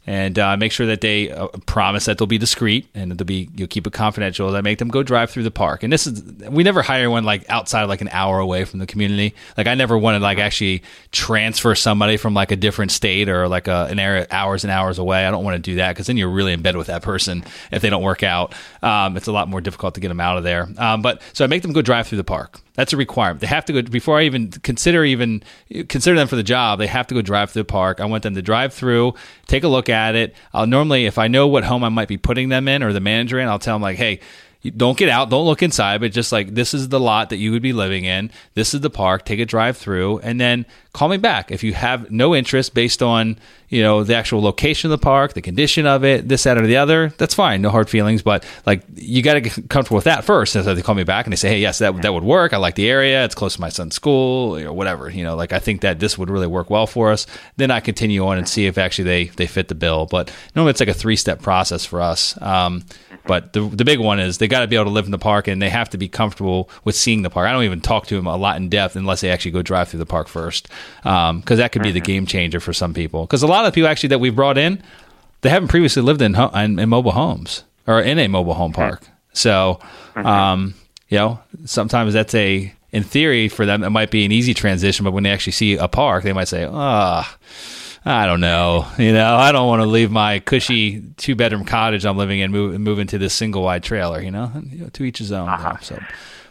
and uh, make sure that they uh, promise that they'll be discreet and they'll be you'll keep it confidential. That make them go drive through the park. And this is we never hire one like outside like an hour away from the community. Like I never want to like actually transfer somebody from like a different state or like a, an area hours and hours away. I don't want to do that because then you're really in bed with that person if they don't work out. Um, it's a lot more difficult to get them out of there. Um, but so I make them go drive through the park. That's a requirement. They have to go before I even consider even consider them for the job. They have to go drive through the park. I want them to drive through, take a look at it. I'll normally, if I know what home I might be putting them in or the manager in, I'll tell them like, hey don't get out, don't look inside, but just like this is the lot that you would be living in. This is the park. Take a drive through, and then call me back. If you have no interest based on you know the actual location of the park, the condition of it, this, that, or the other, that's fine. No hard feelings. But like you got to get comfortable with that first. And so they call me back and they say, hey, yes, that that would work. I like the area. It's close to my son's school or whatever. You know, like I think that this would really work well for us. Then I continue on and see if actually they they fit the bill. But normally it's like a three step process for us. Um, but the the big one is they got to be able to live in the park and they have to be comfortable with seeing the park. I don't even talk to them a lot in depth unless they actually go drive through the park first, because um, that could be the mm-hmm. game changer for some people. Because a lot of people actually that we've brought in, they haven't previously lived in, in, in mobile homes or in a mobile home park. So, mm-hmm. um, you know, sometimes that's a in theory for them it might be an easy transition, but when they actually see a park, they might say, ah. Oh, I don't know. You know, I don't want to leave my cushy two bedroom cottage I'm living in, move move into this single wide trailer. You know, you know to each his own. Uh-huh. so,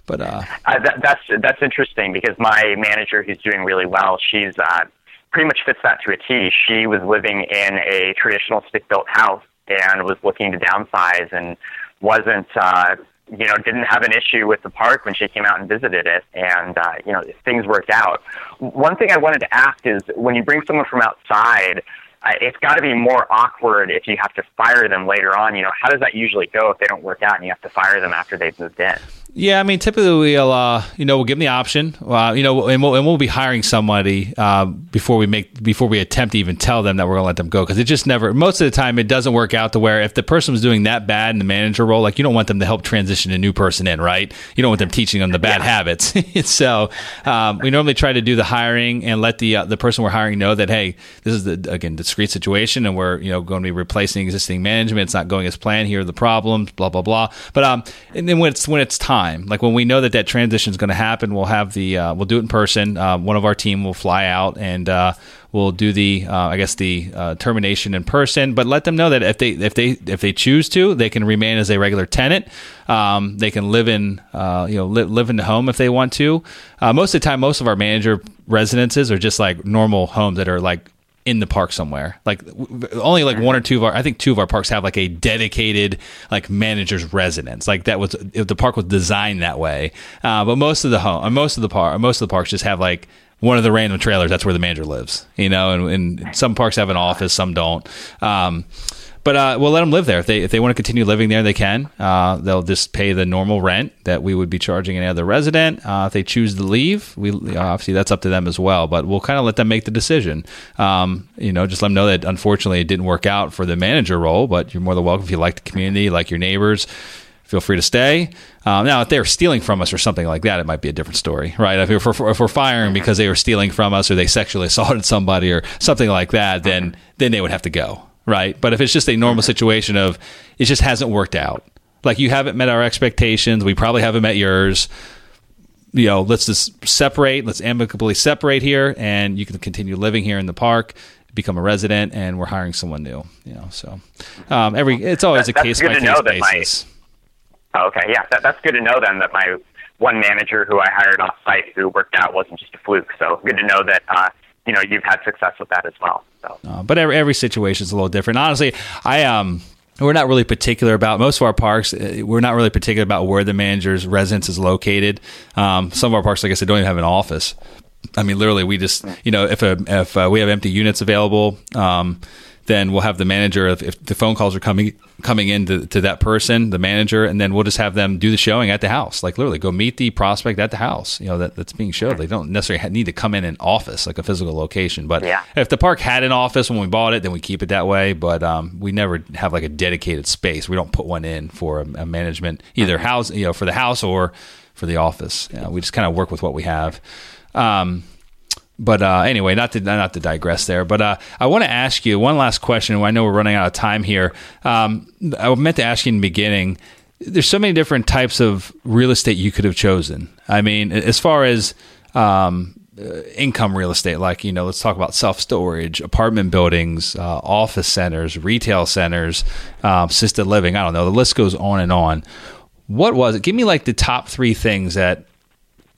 but uh, uh, that, that's that's interesting because my manager, who's doing really well, she's uh, pretty much fits that to a T. She was living in a traditional stick built house and was looking to downsize and wasn't uh, you know, didn't have an issue with the park when she came out and visited it, and uh, you know, things worked out. One thing I wanted to ask is when you bring someone from outside, uh, it's got to be more awkward if you have to fire them later on. You know, how does that usually go if they don't work out and you have to fire them after they've moved in? Yeah, I mean, typically we'll, uh, you know, we'll give them the option, uh, you know, and we'll, and we'll be hiring somebody uh, before we make before we attempt to even tell them that we're going to let them go because it just never. Most of the time, it doesn't work out to where if the person was doing that bad in the manager role, like you don't want them to help transition a new person in, right? You don't want them teaching them the bad yeah. habits. so um, we normally try to do the hiring and let the uh, the person we're hiring know that hey, this is the again discreet situation, and we're you know going to be replacing existing management. It's not going as planned. Here are the problems. Blah blah blah. But um, and then when it's when it's time time. Like when we know that that transition is going to happen, we'll have the uh, we'll do it in person. Uh, one of our team will fly out and uh, we'll do the uh, I guess the uh, termination in person. But let them know that if they if they if they choose to, they can remain as a regular tenant. Um, they can live in uh, you know li- live in the home if they want to. most of the time, most of our manager residences are just like normal homes that are like in the park somewhere. Like only like one or two of our, I think two of our parks have like a dedicated like manager's residence. Like that was the park was designed that way. Uh, but most of the home, uh, most of the park, most of the parks just have like one of the random trailers. That's where the manager lives. You know, and, and some parks have an office, some don't. Um, but uh, we'll let them live there if they if they want to continue living there, they can. Uh, they'll just pay the normal rent that we would be charging any other resident. Uh, if they choose to leave, we obviously that's up to them as well. But we'll kind of let them make the decision. Um, you know, just let them know that unfortunately it didn't work out for the manager role, but you're more than welcome if you like the community, like your neighbors feel free to stay. Um, now, if they're stealing from us or something like that, it might be a different story, right? If we're, if we're firing because they were stealing from us or they sexually assaulted somebody or something like that, then then they would have to go, right? But if it's just a normal situation of it just hasn't worked out, like you haven't met our expectations, we probably haven't met yours. You know, let's just separate. Let's amicably separate here, and you can continue living here in the park become a resident and we're hiring someone new you know so um, every it's always that, a case by case basis my, okay yeah that, that's good to know then that my one manager who i hired off site who worked out wasn't just a fluke so good to know that uh, you know you've had success with that as well. So. Uh, but every, every situation is a little different. Honestly, I um we're not really particular about most of our parks. Uh, we're not really particular about where the manager's residence is located. Um, some of our parks, like I said, don't even have an office. I mean, literally, we just you know if a, if uh, we have empty units available. Um, then we'll have the manager if, if the phone calls are coming coming in to, to, that person, the manager, and then we'll just have them do the showing at the house. Like literally, go meet the prospect at the house. You know that, that's being showed. They don't necessarily need to come in an office like a physical location. But yeah. if the park had an office when we bought it, then we keep it that way. But um, we never have like a dedicated space. We don't put one in for a, a management either house, you know, for the house or for the office. You know, we just kind of work with what we have. Um, but uh, anyway, not to not to digress there. But uh, I want to ask you one last question. I know we're running out of time here. Um, I meant to ask you in the beginning. There's so many different types of real estate you could have chosen. I mean, as far as um, uh, income real estate, like you know, let's talk about self storage, apartment buildings, uh, office centers, retail centers, um, assisted living. I don't know. The list goes on and on. What was it? Give me like the top three things that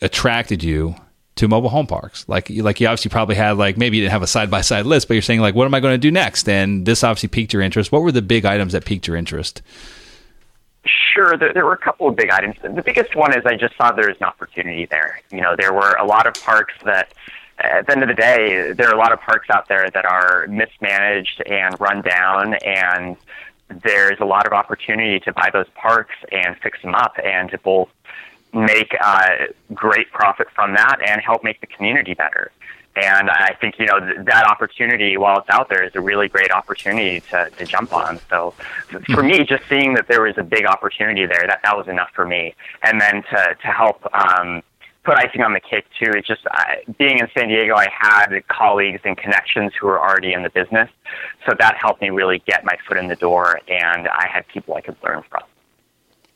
attracted you to mobile home parks. Like like you obviously probably had like maybe you didn't have a side by side list, but you're saying like what am I going to do next? And this obviously piqued your interest. What were the big items that piqued your interest? Sure, there, there were a couple of big items. The biggest one is I just saw there was an opportunity there. You know, there were a lot of parks that uh, at the end of the day, there are a lot of parks out there that are mismanaged and run down, and there's a lot of opportunity to buy those parks and fix them up and to both make uh, great profit from that and help make the community better. And I think you know th- that opportunity, while it's out there, is a really great opportunity to, to jump on. So, for me, just seeing that there was a big opportunity there, that that was enough for me. And then to to help um, put icing on the cake too. It's just uh, being in San Diego, I had colleagues and connections who were already in the business, so that helped me really get my foot in the door, and I had people I could learn from.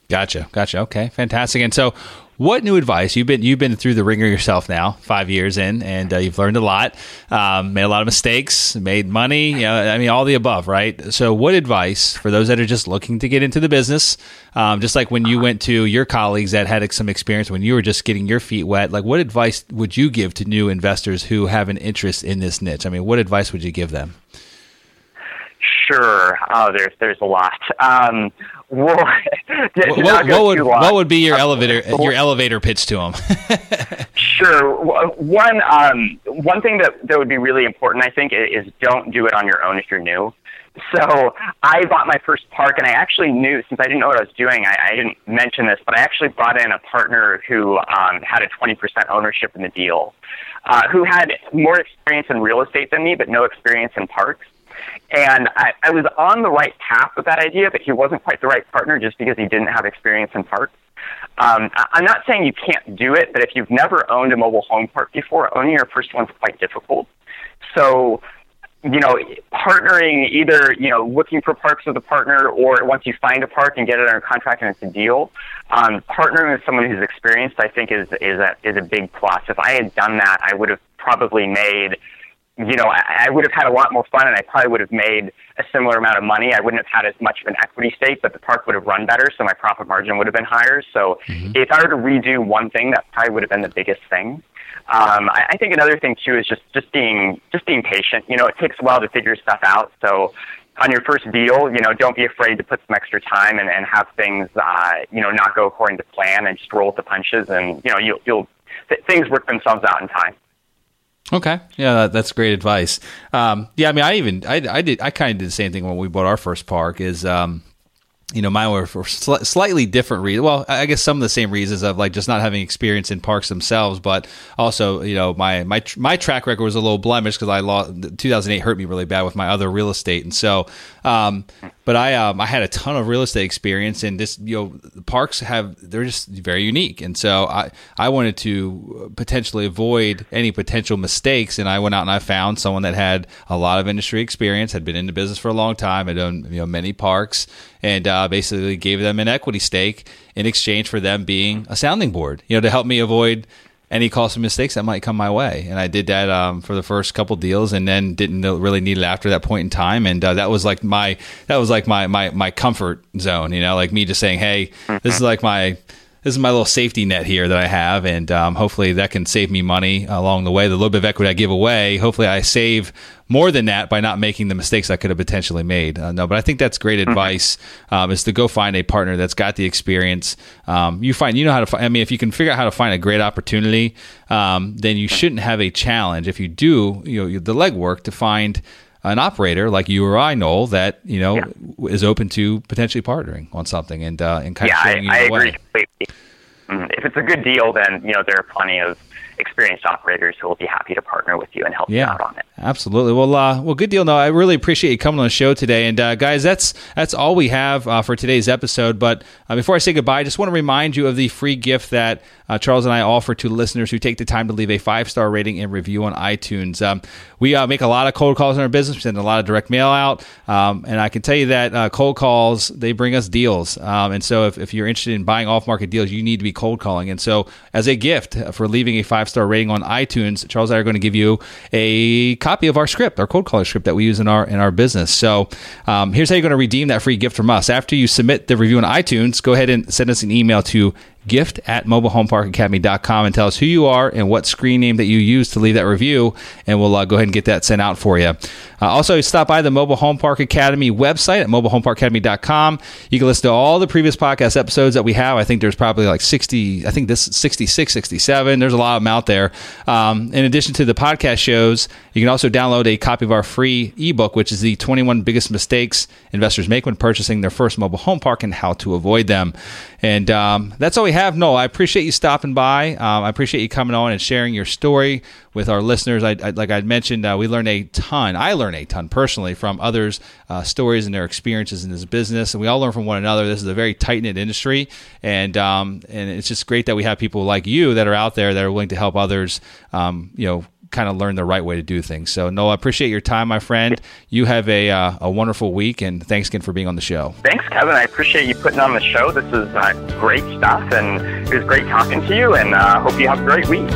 Gotcha, gotcha. Okay, fantastic. And so, what new advice you've been you've been through the wringer yourself now, five years in, and uh, you've learned a lot, um, made a lot of mistakes, made money. You know, I mean, all the above, right? So, what advice for those that are just looking to get into the business, um, just like when you went to your colleagues that had some experience when you were just getting your feet wet, like what advice would you give to new investors who have an interest in this niche? I mean, what advice would you give them? Sure. Oh, there's there's a lot. Um, what, what, what would what would be your elevator your elevator pitch to them? sure. One um, one thing that that would be really important, I think, is don't do it on your own if you're new. So I bought my first park, and I actually knew since I didn't know what I was doing. I, I didn't mention this, but I actually brought in a partner who um, had a 20% ownership in the deal, uh, who had more experience in real estate than me, but no experience in parks. And I, I was on the right path with that idea, but he wasn't quite the right partner just because he didn't have experience in parks. Um, I'm not saying you can't do it, but if you've never owned a mobile home park before, owning your first one's quite difficult. So, you know, partnering either, you know, looking for parks with a partner or once you find a park and get it under contract and it's a deal, um, partnering with someone who's experienced, I think, is, is, a, is a big plus. If I had done that, I would have probably made – you know, I, I would have had a lot more fun and I probably would have made a similar amount of money. I wouldn't have had as much of an equity stake, but the park would have run better, so my profit margin would have been higher. So mm-hmm. if I were to redo one thing, that probably would have been the biggest thing. Um, I, I think another thing too is just just being just being patient. You know, it takes a while to figure stuff out. So on your first deal, you know, don't be afraid to put some extra time and, and have things, uh, you know, not go according to plan and just roll with the punches, and you know, you'll you'll th- things work themselves out in time. Okay, yeah, that, that's great advice. Um, yeah, I mean, I even I, I did I kind of did the same thing when we bought our first park. Is um, you know, mine were for sl- slightly different reasons. Well, I guess some of the same reasons of like just not having experience in parks themselves, but also, you know, my my my track record was a little blemished because I lost 2008 hurt me really bad with my other real estate, and so, um, but I um, I had a ton of real estate experience, and this you know, parks have they're just very unique, and so I I wanted to potentially avoid any potential mistakes, and I went out and I found someone that had a lot of industry experience, had been in the business for a long time, had owned you know many parks and uh, basically gave them an equity stake in exchange for them being a sounding board, you know, to help me avoid any costly mistakes that might come my way. And I did that um, for the first couple deals, and then didn't really need it after that point in time. And uh, that was like my that was like my my my comfort zone, you know, like me just saying, hey, this is like my this is my little safety net here that I have, and um, hopefully that can save me money along the way. The little bit of equity I give away, hopefully I save more than that by not making the mistakes I could have potentially made. Uh, no, but I think that's great mm-hmm. advice. Um, is to go find a partner that's got the experience. Um, you find you know how to. Find, I mean, if you can figure out how to find a great opportunity, um, then you shouldn't have a challenge. If you do, you know the legwork to find an operator like you or I, Noel, that you know yeah. is open to potentially partnering on something and uh, and kind yeah, of showing I, you I the agree way. completely. Mm-hmm. If it's a good deal, then you know there are plenty of experienced operators who will be happy to partner with you and help yeah, you out on it. Absolutely. Well, uh, well, good deal. Noel, I really appreciate you coming on the show today. And uh, guys, that's that's all we have uh, for today's episode. But uh, before I say goodbye, I just want to remind you of the free gift that uh, Charles and I offer to listeners who take the time to leave a five star rating and review on iTunes. Um, we uh, make a lot of cold calls in our business, we send a lot of direct mail out, um, and I can tell you that cold calls they bring us deals. Um, and so, if, if you're interested in buying off market deals, you need to be cold calling. And so, as a gift for leaving a five star rating on iTunes, Charles and I are going to give you a copy of our script, our cold caller script that we use in our in our business. So um, here's how you're going to redeem that free gift from us. After you submit the review on iTunes, go ahead and send us an email to gift at mobilehomeparkacademy.com and tell us who you are and what screen name that you use to leave that review, and we'll uh, go ahead and get that sent out for you. Uh, also, stop by the Mobile Home Park Academy website at mobilehomeparkacademy.com. You can listen to all the previous podcast episodes that we have. I think there's probably like 60, I think this 66, 67. There's a lot of them out there. Um, in addition to the podcast shows, you can also download a copy of our free ebook, which is the 21 biggest mistakes investors make when purchasing their first mobile home park and how to avoid them. And um, that's all we have. Noel, I appreciate you stopping by. Um, I appreciate you coming on and sharing your story with our listeners. I, I like I mentioned, uh, we learn a ton. I learn a ton personally from others' uh, stories and their experiences in this business, and we all learn from one another. This is a very tight knit industry, and um, and it's just great that we have people like you that are out there that are willing to help others. Um, you know, kind of learn the right way to do things. So, no, I appreciate your time, my friend. You have a, uh, a wonderful week, and thanks again for being on the show. Thanks, Kevin. I appreciate you putting on the show. This is uh, great stuff, and it was great talking to you, and uh, hope you have a great week.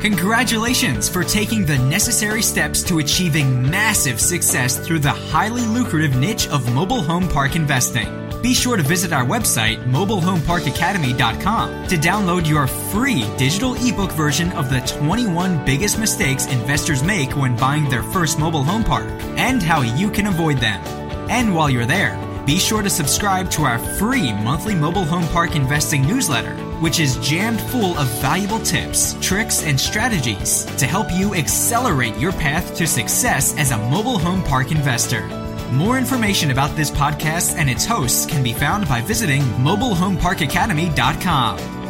Congratulations for taking the necessary steps to achieving massive success through the highly lucrative niche of mobile home park investing. Be sure to visit our website, mobilehomeparkacademy.com, to download your free digital ebook version of the 21 biggest mistakes investors make when buying their first mobile home park and how you can avoid them. And while you're there, be sure to subscribe to our free monthly mobile home park investing newsletter, which is jammed full of valuable tips, tricks, and strategies to help you accelerate your path to success as a mobile home park investor. More information about this podcast and its hosts can be found by visiting mobilehomeparkacademy.com.